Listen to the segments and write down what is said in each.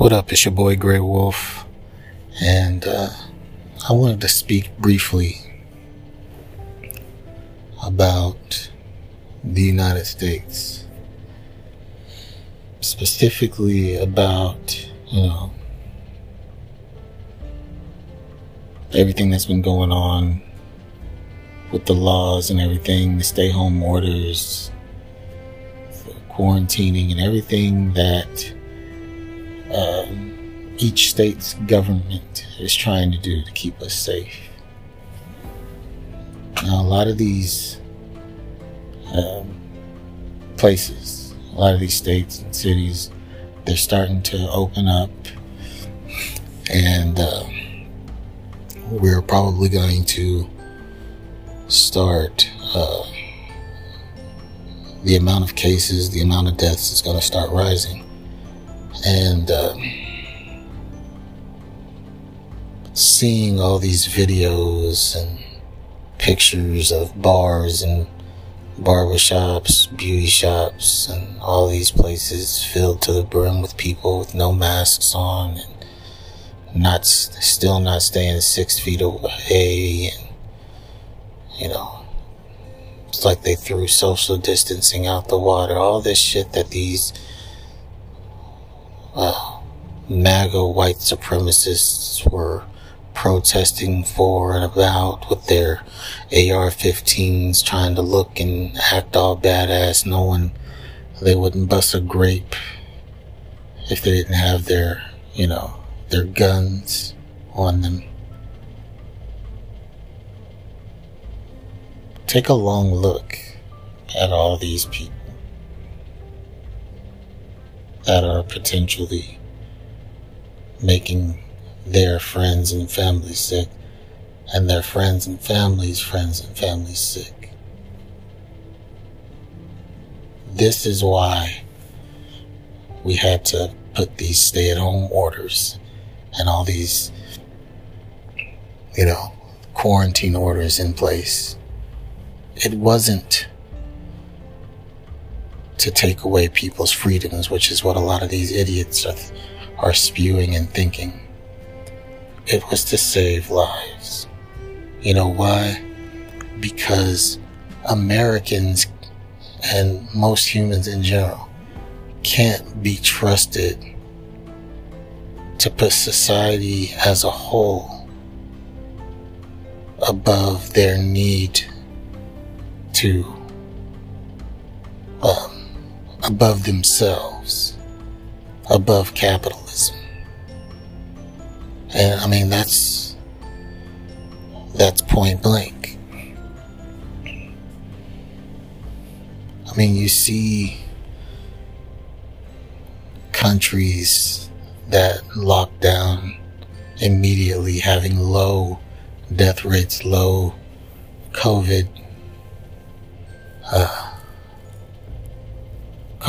What up? It's your boy Grey Wolf, and uh, I wanted to speak briefly about the United States, specifically about you know everything that's been going on with the laws and everything, the stay home orders, quarantining, and everything that um, each state's government is trying to do to keep us safe. Now, a lot of these um, places, a lot of these states and cities, they're starting to open up, and uh, we're probably going to start. Uh, the amount of cases, the amount of deaths is going to start rising and uh, seeing all these videos and pictures of bars and barbershops, beauty shops, and all these places filled to the brim with people with no masks on and not still not staying six feet away and you know it's like they threw social distancing out the water. All this shit that these uh, MAGA white supremacists were protesting for and about with their AR-15s trying to look and act all badass knowing they wouldn't bust a grape if they didn't have their, you know, their guns on them. Take a long look at all these people that are potentially making their friends and families sick and their friends and families friends and families sick. This is why we had to put these stay at home orders and all these, you know, quarantine orders in place. It wasn't to take away people's freedoms, which is what a lot of these idiots are, are spewing and thinking. It was to save lives. You know why? Because Americans and most humans in general can't be trusted to put society as a whole above their need to above themselves, above capitalism. And I mean, that's, that's point blank. I mean, you see countries that lock down immediately having low death rates, low COVID, uh,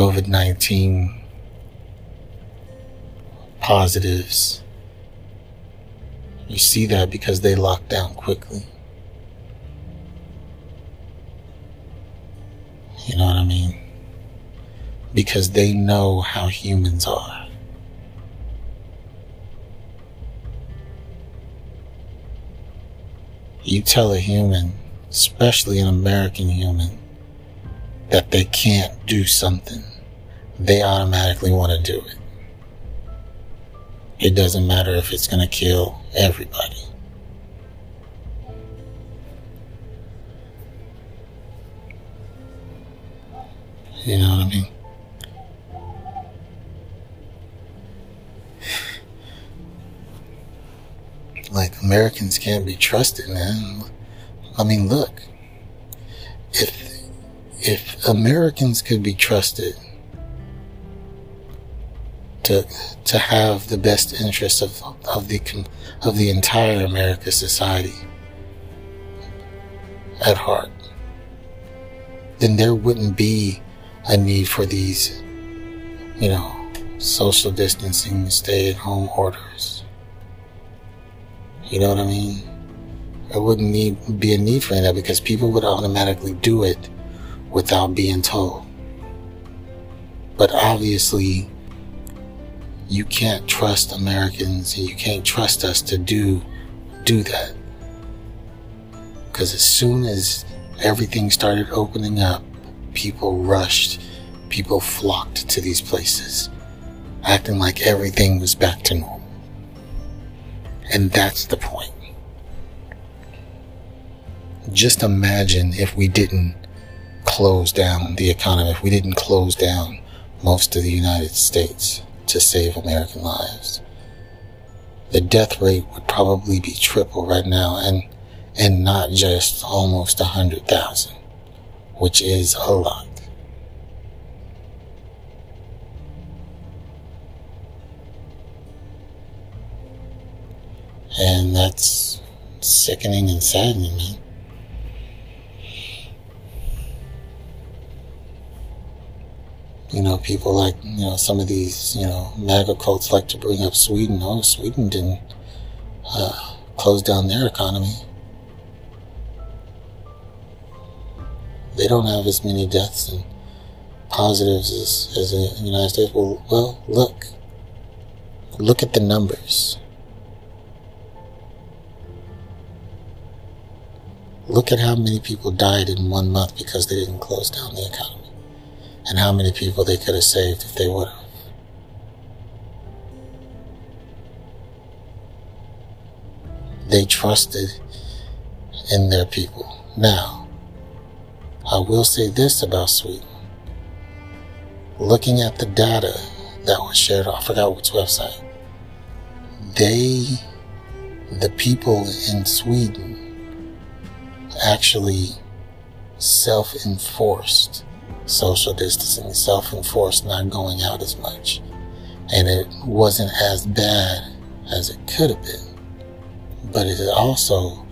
COVID 19 positives. You see that because they locked down quickly. You know what I mean? Because they know how humans are. You tell a human, especially an American human, that they can't do something, they automatically want to do it. It doesn't matter if it's going to kill everybody. You know what I mean? Like, Americans can't be trusted, man. I mean, look. If if Americans could be trusted to to have the best interests of of the of the entire America society at heart, then there wouldn't be a need for these, you know, social distancing, stay at home orders. You know what I mean? There wouldn't need be a need for that because people would automatically do it without being told. But obviously, you can't trust Americans and you can't trust us to do do that. Because as soon as everything started opening up, people rushed, people flocked to these places, acting like everything was back to normal. And that's the point. Just imagine if we didn't close down the economy, if we didn't close down most of the United States to save American lives. The death rate would probably be triple right now and and not just almost a hundred thousand, which is a lot. And that's sickening and saddening, man. You know, people like, you know, some of these, you know, MAGA cults like to bring up Sweden. Oh, Sweden didn't uh, close down their economy. They don't have as many deaths and positives as, as the United States. Well, well, look. Look at the numbers. Look at how many people died in one month because they didn't close down the economy and how many people they could have saved if they would have. They trusted in their people. Now, I will say this about Sweden. Looking at the data that was shared, I forgot which website, they, the people in Sweden, actually self enforced social distancing, self enforced, not going out as much. And it wasn't as bad as it could have been. But it also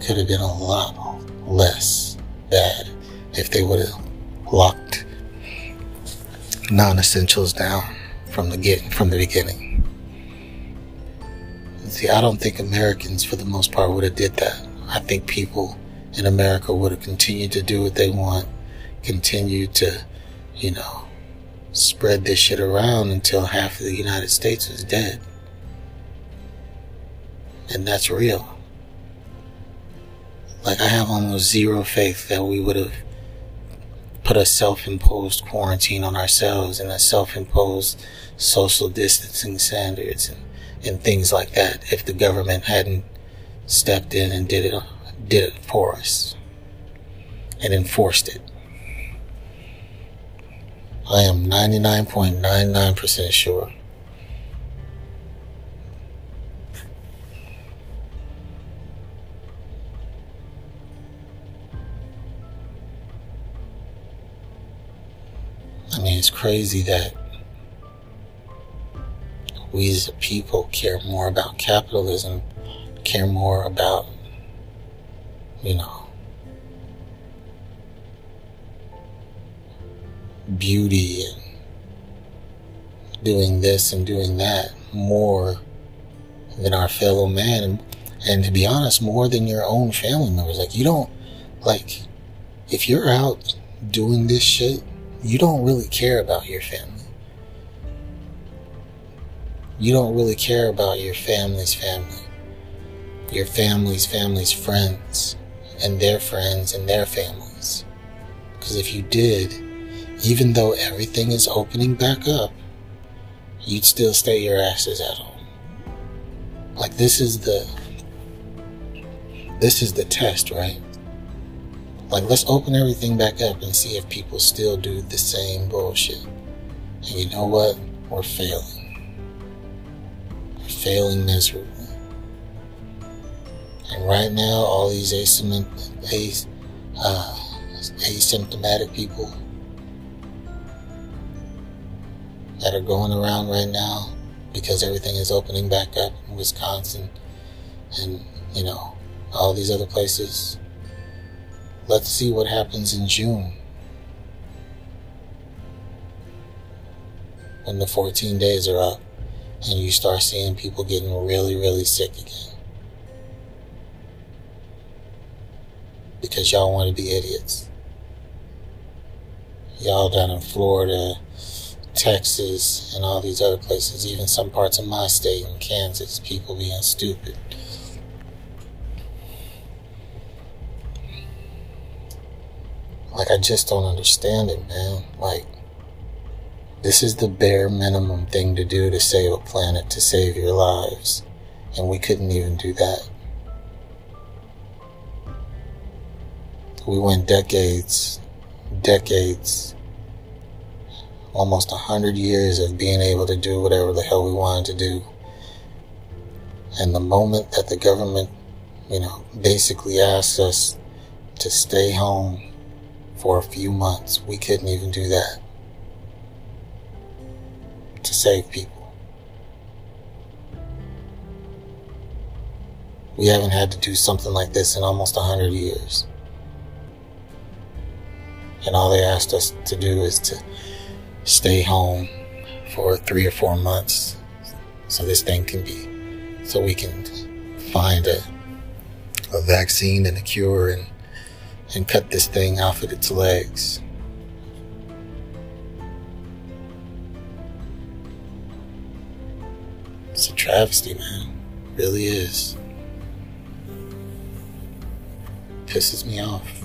could have been a lot less bad if they would have locked non essentials down from the get from the beginning. See, I don't think Americans for the most part would have did that. I think people in America would have continued to do what they want continue to, you know, spread this shit around until half of the United States was dead. And that's real. Like, I have almost zero faith that we would have put a self imposed quarantine on ourselves and a self imposed social distancing standards and, and things like that if the government hadn't stepped in and did it, did it for us and enforced it. I am 99.99% sure. I mean, it's crazy that we as a people care more about capitalism, care more about, you know, beauty and doing this and doing that more than our fellow man. And, and to be honest more than your own family members. Like you don't like if you're out doing this shit you don't really care about your family. You don't really care about your family's family. Your family's family's friends and their friends and their families. Because if you did even though everything is opening back up, you'd still stay your asses at home. Like this is the this is the test, right? Like let's open everything back up and see if people still do the same bullshit. And you know what? We're failing. We're failing miserably. And right now, all these asymptomatic, uh, asymptomatic people that are going around right now because everything is opening back up in Wisconsin and, you know, all these other places. Let's see what happens in June when the 14 days are up and you start seeing people getting really, really sick again. Because y'all want to be idiots. Y'all down in Florida, Texas and all these other places, even some parts of my state in Kansas, people being stupid. Like, I just don't understand it, man. Like, this is the bare minimum thing to do to save a planet, to save your lives. And we couldn't even do that. We went decades, decades, almost a hundred years of being able to do whatever the hell we wanted to do. And the moment that the government, you know, basically asked us to stay home for a few months, we couldn't even do that to save people. We haven't had to do something like this in almost a hundred years. And all they asked us to do is to stay home for three or four months so this thing can be, so we can find a, a vaccine and a cure and, and cut this thing off of its legs. It's a travesty, man. It really is. Pisses me off.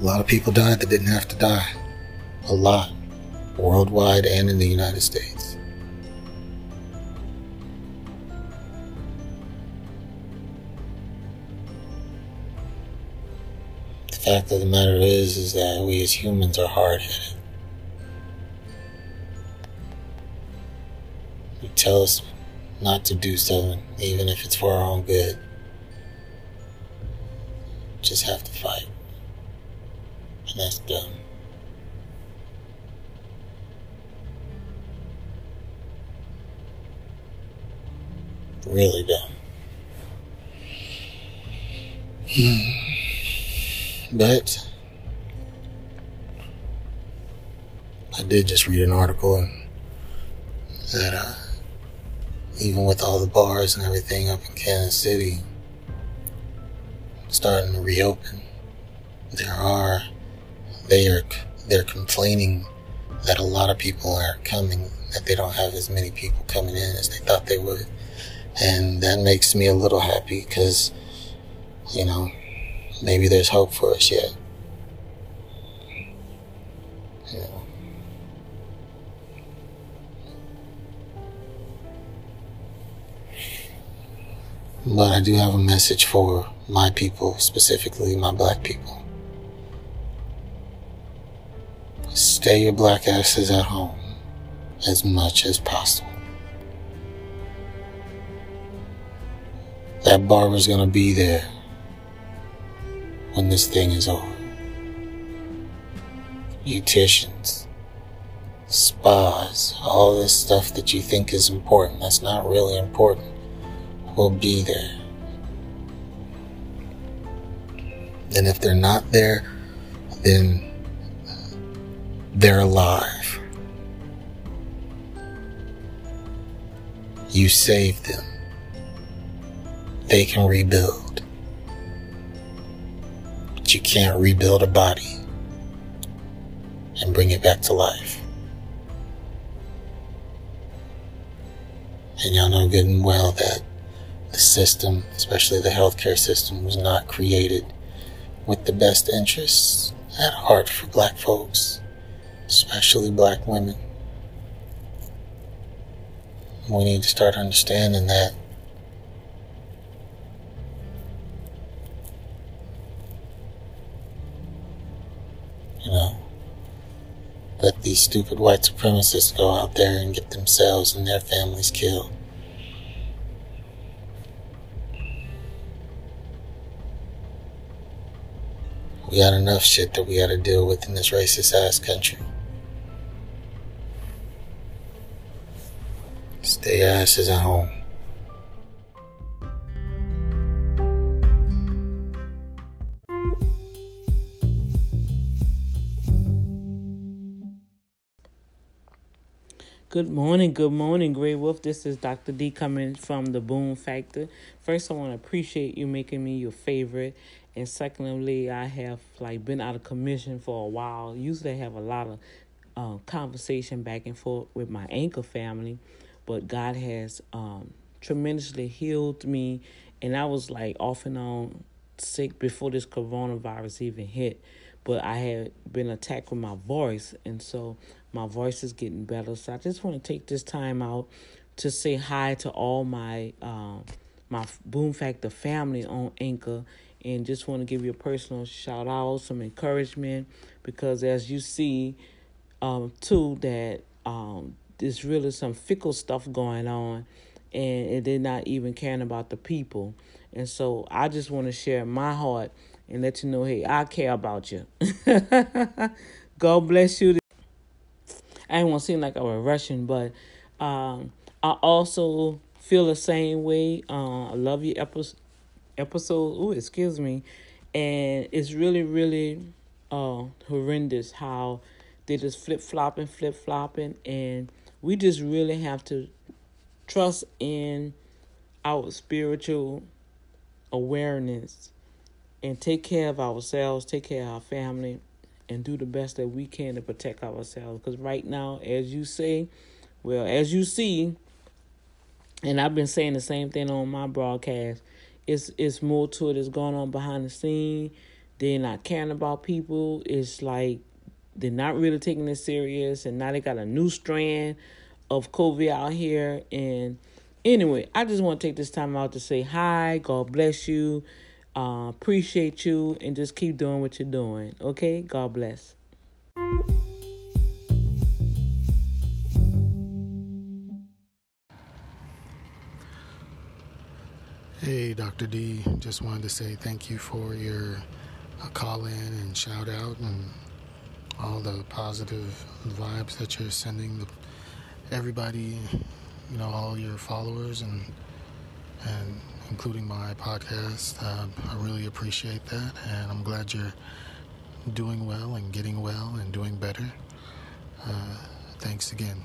A lot of people died that didn't have to die. A lot. Worldwide and in the United States. The fact of the matter is, is that we as humans are hard-headed. We tell us not to do something, even if it's for our own good. Just have to fight. And that's dumb. Really dumb. but I did just read an article that uh, even with all the bars and everything up in Kansas City starting to reopen, there are they are they're complaining that a lot of people are coming, that they don't have as many people coming in as they thought they would, and that makes me a little happy because you know maybe there's hope for us yet. But I do have a message for my people, specifically my black people. Stay your black asses at home as much as possible. That barber's gonna be there when this thing is over. Beauticians, spas, all this stuff that you think is important, that's not really important will be there. And if they're not there, then they're alive. You saved them. They can rebuild. But you can't rebuild a body and bring it back to life. And y'all know good and well that the system, especially the healthcare system, was not created with the best interests at heart for black folks, especially black women. We need to start understanding that. You know, let these stupid white supremacists go out there and get themselves and their families killed. We got enough shit that we got to deal with in this racist ass country. Stay asses at home. Good morning, good morning, Grey Wolf. This is Dr. D coming from the Boom Factor. First, I want to appreciate you making me your favorite and secondly, I have like been out of commission for a while. Usually, I have a lot of uh, conversation back and forth with my Anchor family, but God has um, tremendously healed me, and I was like off and on sick before this coronavirus even hit. But I had been attacked with my voice, and so my voice is getting better. So I just want to take this time out to say hi to all my um, my Boom Factor family on Anchor, and just want to give you a personal shout out, some encouragement, because as you see, um, too that um, there's really some fickle stuff going on, and they're not even caring about the people. And so I just want to share my heart and let you know, hey, I care about you. God bless you. I don't want to seem like I was rushing, but um, I also feel the same way. Uh, I love your episode. Episode. Oh, excuse me, and it's really, really uh, horrendous how they just flip flopping, flip flopping, and we just really have to trust in our spiritual awareness and take care of ourselves, take care of our family, and do the best that we can to protect ourselves. Because right now, as you say, well, as you see, and I've been saying the same thing on my broadcast, it's it's more to it that's going on behind the scene. They're not caring about people. It's like they're not really taking it serious, and now they got a new strand of COVID out here. And anyway, I just want to take this time out to say hi. God bless you. Uh, appreciate you, and just keep doing what you're doing. Okay, God bless. Hey, Dr. D. Just wanted to say thank you for your uh, call in and shout out and all the positive vibes that you're sending the, everybody, you know, all your followers and and including my podcast. Uh, I really appreciate that, and I'm glad you're doing well and getting well and doing better. Uh, thanks again.